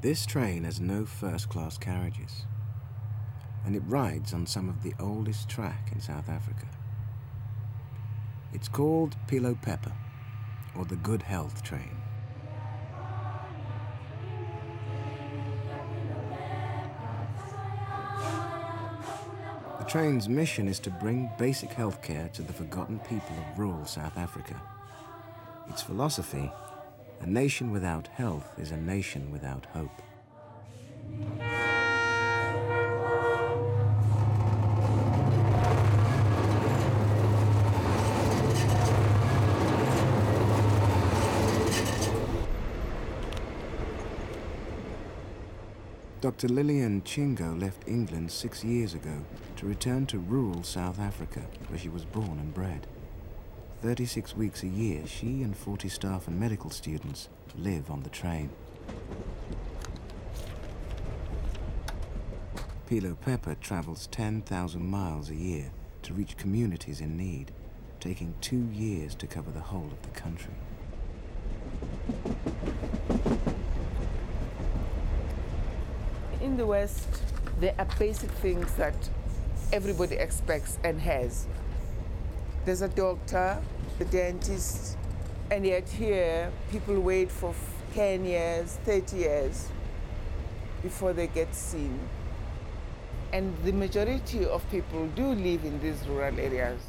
This train has no first class carriages, and it rides on some of the oldest track in South Africa. It's called Phelophepa, or the Good Health Train. The train's mission is to bring basic health care to the forgotten people of rural South Africa. Its philosophy a nation without health is a nation without hope. Dr. Lillian Cingo left England six years ago to return to rural South Africa, where she was born and bred. 36 weeks a year, she and 40 staff and medical students live on the train. Phelophepa travels 10,000 miles a year to reach communities in need, taking two years to cover the whole of the country. In the West, there are basic things that everybody expects and has there's a doctor, the dentist, and yet here people wait for 10 years, 30 years before they get seen. And the majority of people do live in these rural areas.